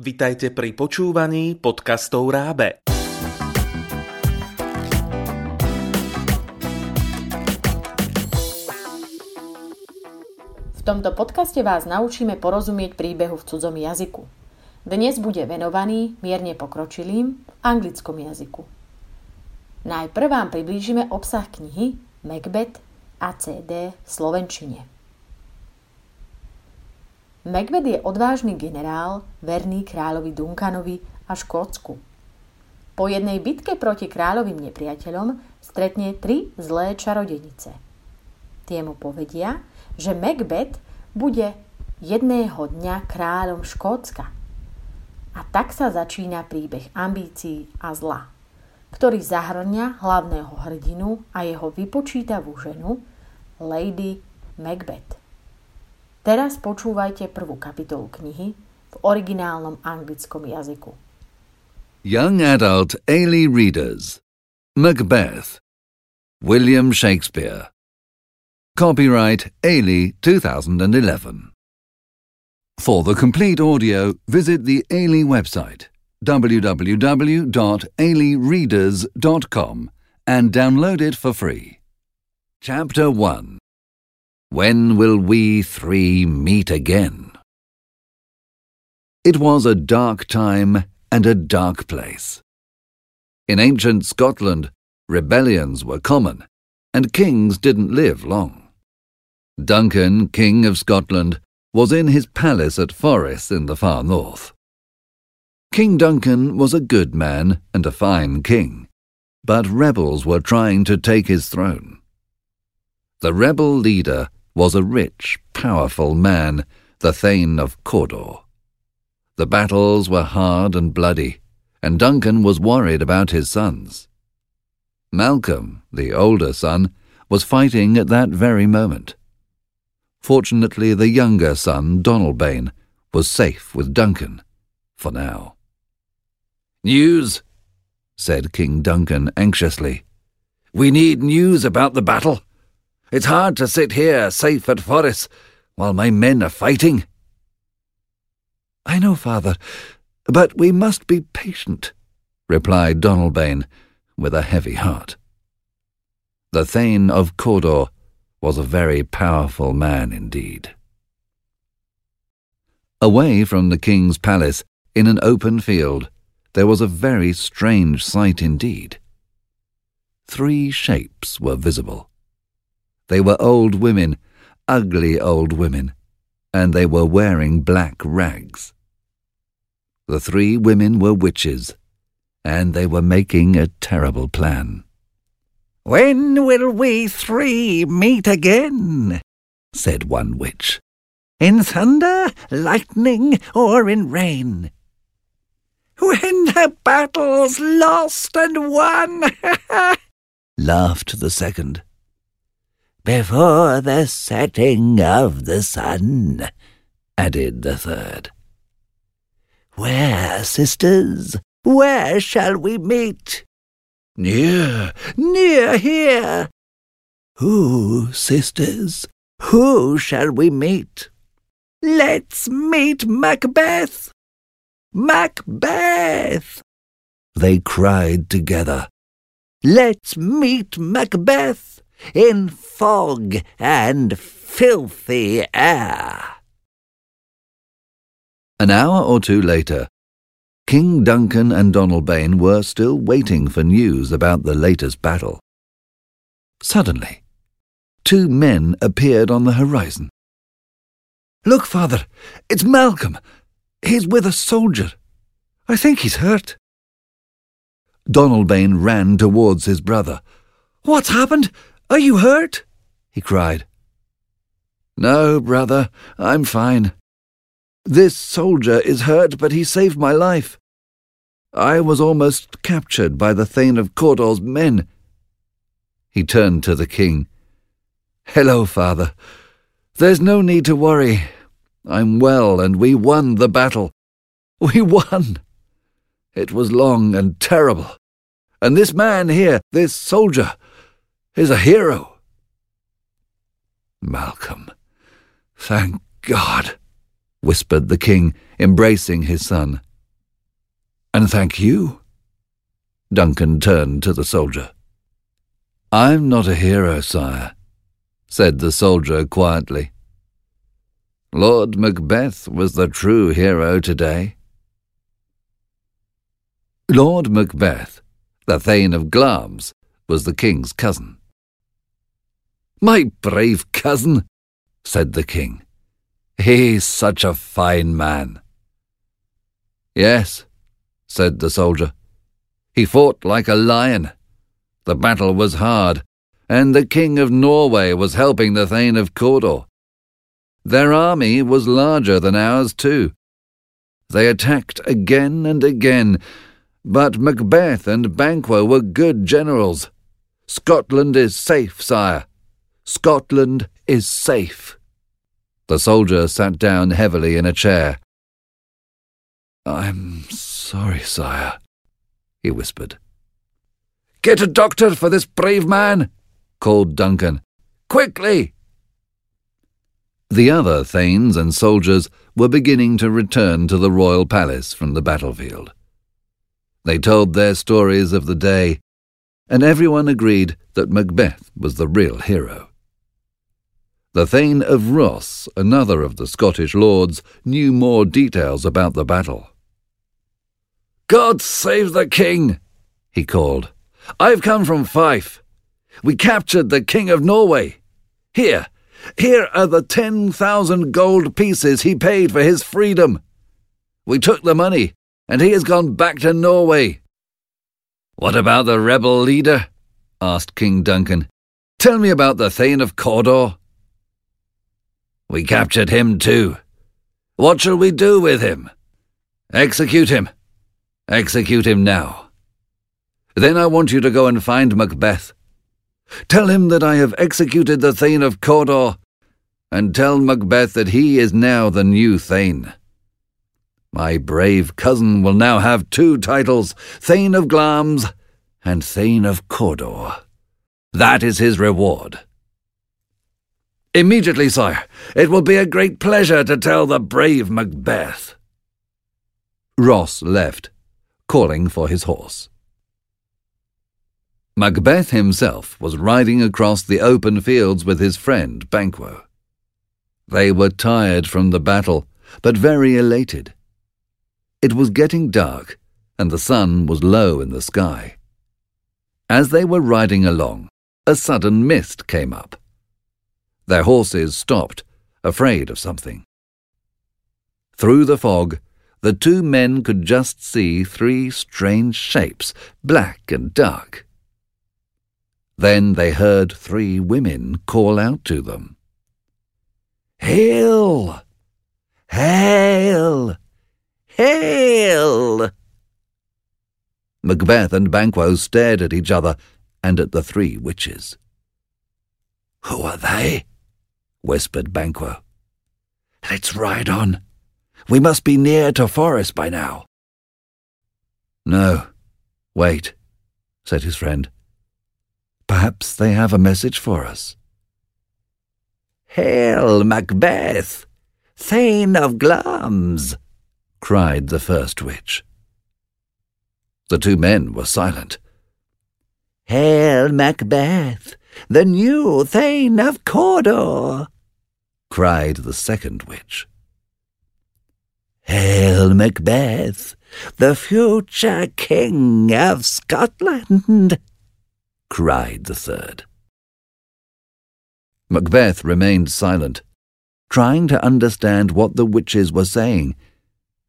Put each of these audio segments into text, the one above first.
Vitajte pri počúvaní podcastov Rábe. V tomto podcaste vás naučíme porozumieť príbehu v cudzom jazyku. Dnes bude venovaný mierne pokročilým anglickom jazyku. Najprv vám priblížime obsah knihy Macbeth a CD v slovenčine. Macbeth je odvážny generál, verný kráľovi Duncanovi a Škótsku. Po jednej bitke proti kráľovým nepriateľom stretne tri zlé čarodenice. Tie mu povedia, že Macbeth bude jedného dňa kráľom Škótska. A tak sa začína príbeh ambícií a zla, ktorý zahrňa hlavného hrdinu a jeho vypočítavú ženu, Lady Macbeth. Teraz počúvajte prvú kapitolu knihy v originálnom anglickom jazyku. Young Adult Ailey Readers Macbeth William Shakespeare Copyright Ailey 2011 For the complete audio, visit the Ailey website www.aileyreaders.com and download it for free. Chapter 1 when will we three meet again? It was a dark time and a dark place. In ancient Scotland, rebellions were common, and kings didn't live long. Duncan, King of Scotland, was in his palace at Forres in the far north. King Duncan was a good man and a fine king, but rebels were trying to take his throne. The rebel leader was a rich, powerful man, the Thane of Cawdor. The battles were hard and bloody, and Duncan was worried about his sons. Malcolm, the older son, was fighting at that very moment. Fortunately, the younger son, Donalbain, was safe with Duncan, for now. News, said King Duncan anxiously. We need news about the battle. It's hard to sit here safe at Forres while my men are fighting. I know, father, but we must be patient, replied Donalbain with a heavy heart. The Thane of Cawdor was a very powerful man indeed. Away from the king's palace, in an open field, there was a very strange sight indeed. Three shapes were visible. They were old women, ugly old women, and they were wearing black rags. The three women were witches, and they were making a terrible plan. When will we three meet again? said one witch. In thunder, lightning, or in rain? When the battle's lost and won, laughed the second before the setting of the sun, added the third. Where, sisters, where shall we meet? Near, near here. Who, sisters, who shall we meet? Let's meet Macbeth. Macbeth! They cried together. Let's meet Macbeth in fog and filthy air. An hour or two later, King Duncan and Donalbain were still waiting for news about the latest battle. Suddenly, two men appeared on the horizon. Look, father, it's Malcolm. He's with a soldier. I think he's hurt. Donalbain ran towards his brother. What's happened? Are you hurt? he cried. No, brother, I'm fine. This soldier is hurt, but he saved my life. I was almost captured by the Thane of Cawdor's men. He turned to the king. Hello, father. There's no need to worry. I'm well, and we won the battle. We won. It was long and terrible. And this man here, this soldier, is a hero. Malcolm, thank God, whispered the king, embracing his son. And thank you. Duncan turned to the soldier. I'm not a hero, sire, said the soldier quietly. Lord Macbeth was the true hero today. Lord Macbeth, the Thane of Glamis, was the king's cousin. My brave cousin, said the king. He's such a fine man. Yes, said the soldier. He fought like a lion. The battle was hard, and the King of Norway was helping the Thane of Cawdor. Their army was larger than ours, too. They attacked again and again, but Macbeth and Banquo were good generals. Scotland is safe, sire. Scotland is safe. The soldier sat down heavily in a chair. I'm sorry, sire, he whispered. Get a doctor for this brave man, called Duncan. Quickly! The other thanes and soldiers were beginning to return to the royal palace from the battlefield. They told their stories of the day, and everyone agreed that Macbeth was the real hero. The Thane of Ross, another of the Scottish lords, knew more details about the battle. God save the king, he called. I've come from Fife. We captured the King of Norway. Here, here are the ten thousand gold pieces he paid for his freedom. We took the money, and he has gone back to Norway. What about the rebel leader? asked King Duncan. Tell me about the Thane of Cawdor. We captured him too. What shall we do with him? Execute him. Execute him now. Then I want you to go and find Macbeth. Tell him that I have executed the Thane of Cawdor, and tell Macbeth that he is now the new Thane. My brave cousin will now have two titles, Thane of Glamis and Thane of Cawdor. That is his reward. Immediately, sire. It will be a great pleasure to tell the brave Macbeth. Ross left, calling for his horse. Macbeth himself was riding across the open fields with his friend Banquo. They were tired from the battle, but very elated. It was getting dark, and the sun was low in the sky. As they were riding along, a sudden mist came up. Their horses stopped, afraid of something. Through the fog, the two men could just see three strange shapes, black and dark. Then they heard three women call out to them. Hail! Hail! Hail! Macbeth and Banquo stared at each other and at the three witches. Who are they? Whispered Banquo. Let's ride on. We must be near to Forres by now. No, wait, said his friend. Perhaps they have a message for us. Hail, Macbeth, Thane of Glamis! cried the first witch. The two men were silent. Hail, Macbeth, the new Thane of Cawdor! cried the second witch. Hail, Macbeth, the future King of Scotland! cried the third. Macbeth remained silent, trying to understand what the witches were saying,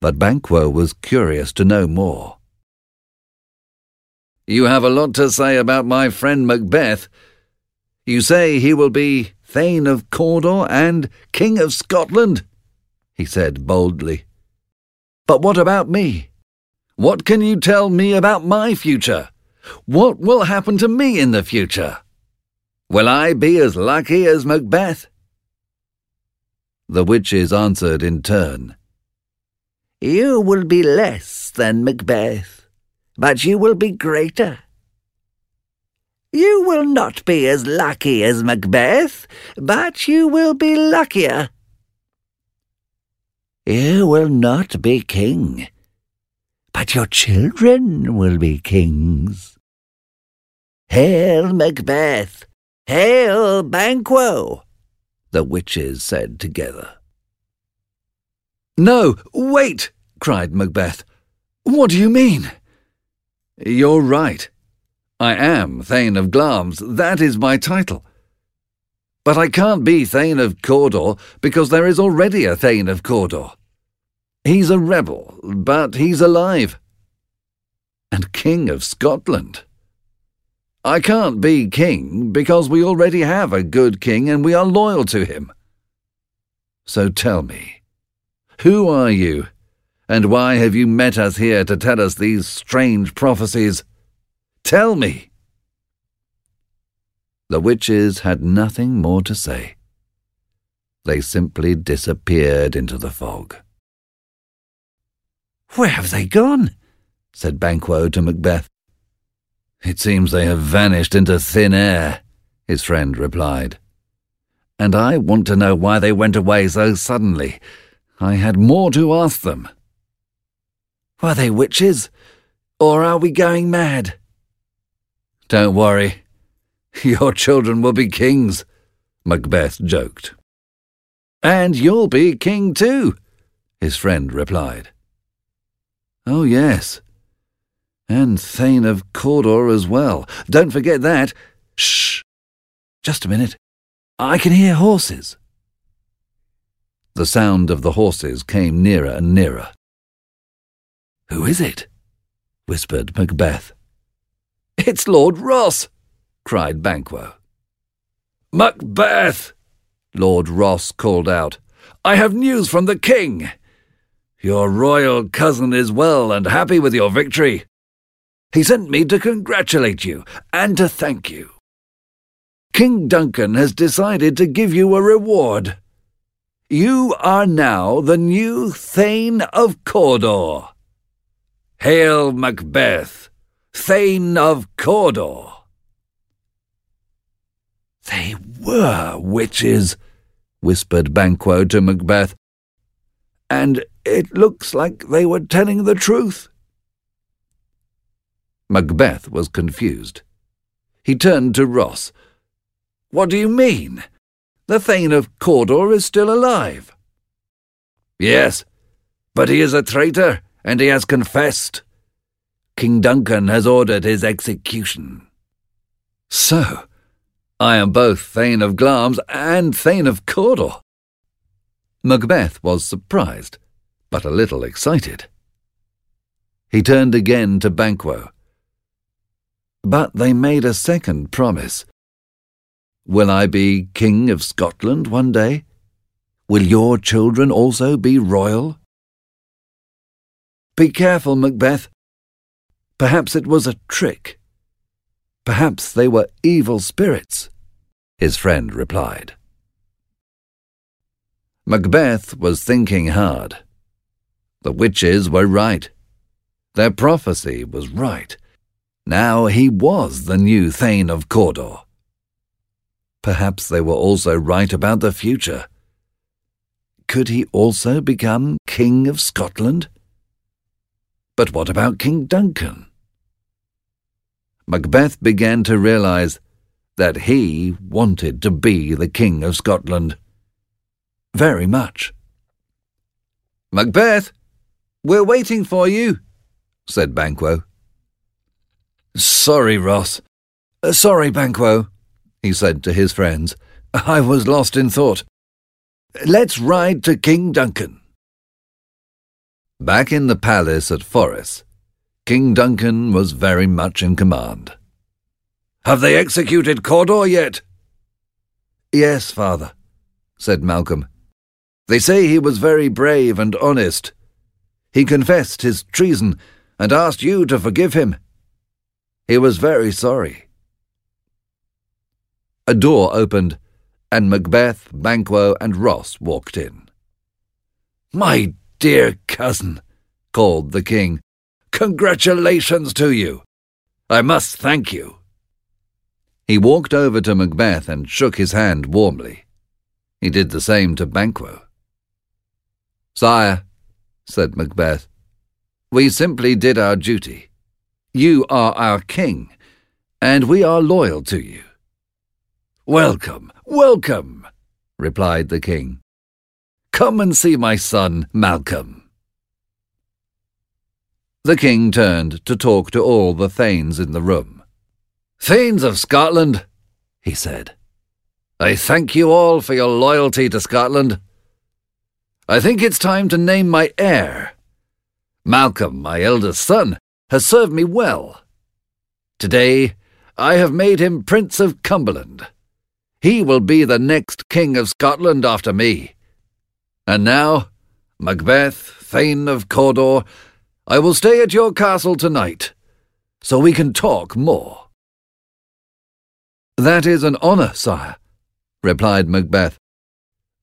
but Banquo was curious to know more. You have a lot to say about my friend Macbeth. You say he will be Thane of Cawdor and King of Scotland, he said boldly. But what about me? What can you tell me about my future? What will happen to me in the future? Will I be as lucky as Macbeth? The witches answered in turn. You will be less than Macbeth, but you will be greater. You will not be as lucky as Macbeth, but you will be luckier. You will not be king, but your children will be kings. Hail, Macbeth! Hail, Banquo! the witches said together. No, wait! cried Macbeth. What do you mean? You're right. I am Thane of Glamis, that is my title. But I can't be Thane of Cawdor because there is already a Thane of Cawdor. He's a rebel, but he's alive. And King of Scotland. I can't be king because we already have a good king and we are loyal to him. So tell me, who are you, and why have you met us here to tell us these strange prophecies? Tell me. The witches had nothing more to say. They simply disappeared into the fog. Where have they gone? said Banquo to Macbeth. It seems they have vanished into thin air, his friend replied. And I want to know why they went away so suddenly. I had more to ask them. Were they witches? Or are we going mad? Don't worry. Your children will be kings, Macbeth joked. And you'll be king too, his friend replied. Oh, yes. And Thane of Cawdor as well. Don't forget that. Shh! Just a minute. I can hear horses. The sound of the horses came nearer and nearer. Who is it? whispered Macbeth. It's Lord Ross, cried Banquo. Macbeth, Lord Ross called out. I have news from the king. Your royal cousin is well and happy with your victory. He sent me to congratulate you and to thank you. King Duncan has decided to give you a reward. You are now the new Thane of Cawdor. Hail Macbeth, Thane of Cawdor. They were witches, whispered Banquo to Macbeth and it looks like they were telling the truth. Macbeth was confused. He turned to Ross. What do you mean? The Thane of Cawdor is still alive. Yes, but he is a traitor, and he has confessed. King Duncan has ordered his execution. So, I am both Thane of Glamis and Thane of Cawdor. Macbeth was surprised, but a little excited. He turned again to Banquo. But they made a second promise. Will I be King of Scotland one day? Will your children also be royal? Be careful, Macbeth. Perhaps it was a trick. Perhaps they were evil spirits, his friend replied. Macbeth was thinking hard. The witches were right. Their prophecy was right. Now he was the new Thane of Cawdor. Perhaps they were also right about the future. Could he also become King of Scotland? But what about King Duncan? Macbeth began to realize that he wanted to be the King of Scotland very much. Macbeth, we're waiting for you, said Banquo. Sorry, Ross. Uh, sorry, Banquo, he said to his friends. I was lost in thought. Let's ride to King Duncan. Back in the palace at Forres, King Duncan was very much in command. Have they executed Cawdor yet? Yes, father, said Malcolm. They say he was very brave and honest. He confessed his treason and asked you to forgive him. He was very sorry. A door opened, and Macbeth, Banquo, and Ross walked in. My dear cousin, called the king, congratulations to you. I must thank you. He walked over to Macbeth and shook his hand warmly. He did the same to Banquo. Sire, said Macbeth, We simply did our duty. You are our king, and we are loyal to you. Welcome, welcome, replied the king. Come and see my son, Malcolm. The king turned to talk to all the Thanes in the room. Thanes of Scotland, he said, I thank you all for your loyalty to Scotland. I think it's time to name my heir. Malcolm, my eldest son, has served me well. Today, I have made him Prince of Cumberland. He will be the next King of Scotland after me. And now, Macbeth, Thane of Cawdor, I will stay at your castle tonight, so we can talk more. That is an honour, sire, replied Macbeth.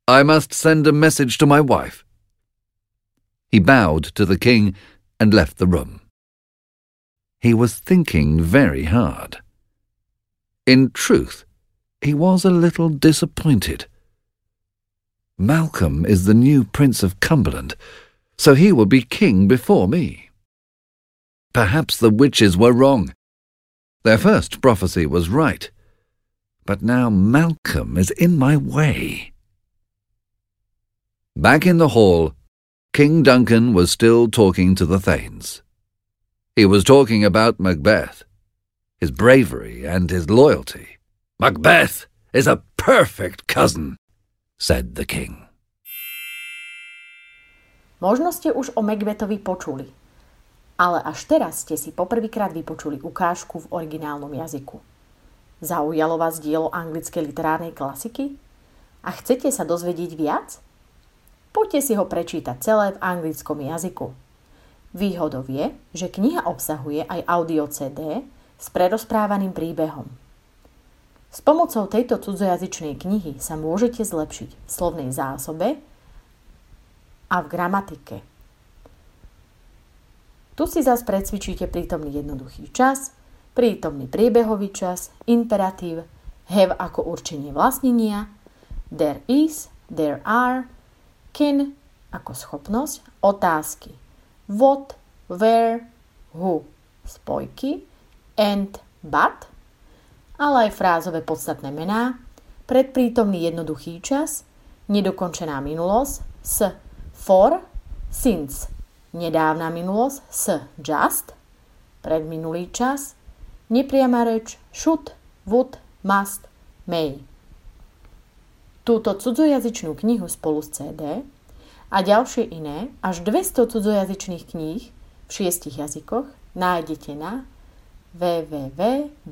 I must send a message to my wife. He bowed to the king and left the room. He was thinking very hard. In truth, he was a little disappointed. Malcolm is the new Prince of Cumberland, so he will be king before me. Perhaps the witches were wrong. Their first prophecy was right. But now Malcolm is in my way. Back in the hall, King Duncan was still talking to the Thanes. He was talking about Macbeth, his bravery and his loyalty. Macbeth is a perfect cousin, said the king. Možno ste už o Macbethovi počuli, ale až teraz ste si poprvýkrát vypočuli ukážku v originálnom jazyku. Zaujalo vás dielo anglickej literárnej klasiky? A chcete sa dozvedieť viac? Poďte si ho prečítať celé v anglickom jazyku. Výhodou je, že kniha obsahuje aj audio CD s prerozprávaným príbehom. S pomocou tejto cudzojazyčnej knihy sa môžete zlepšiť v slovnej zásobe a v gramatike. Tu si zase precvičíte prítomný jednoduchý čas, prítomný priebehový čas, imperatív, have ako určenie vlastnenia, there is, there are, can ako schopnosť, otázky, what, where, who, spojky, and, but, ale aj frázové podstatné mená, predprítomný jednoduchý čas, nedokončená minulosť, s, for, since, nedávna minulosť s just, predminulý čas, nepriama reč should, would, must, may. Túto cudzojazyčnú knihu spolu s CD a ďalšie iné, až 200 cudzojazyčných kníh v šiestich jazykoch nájdete na www.rab.sk.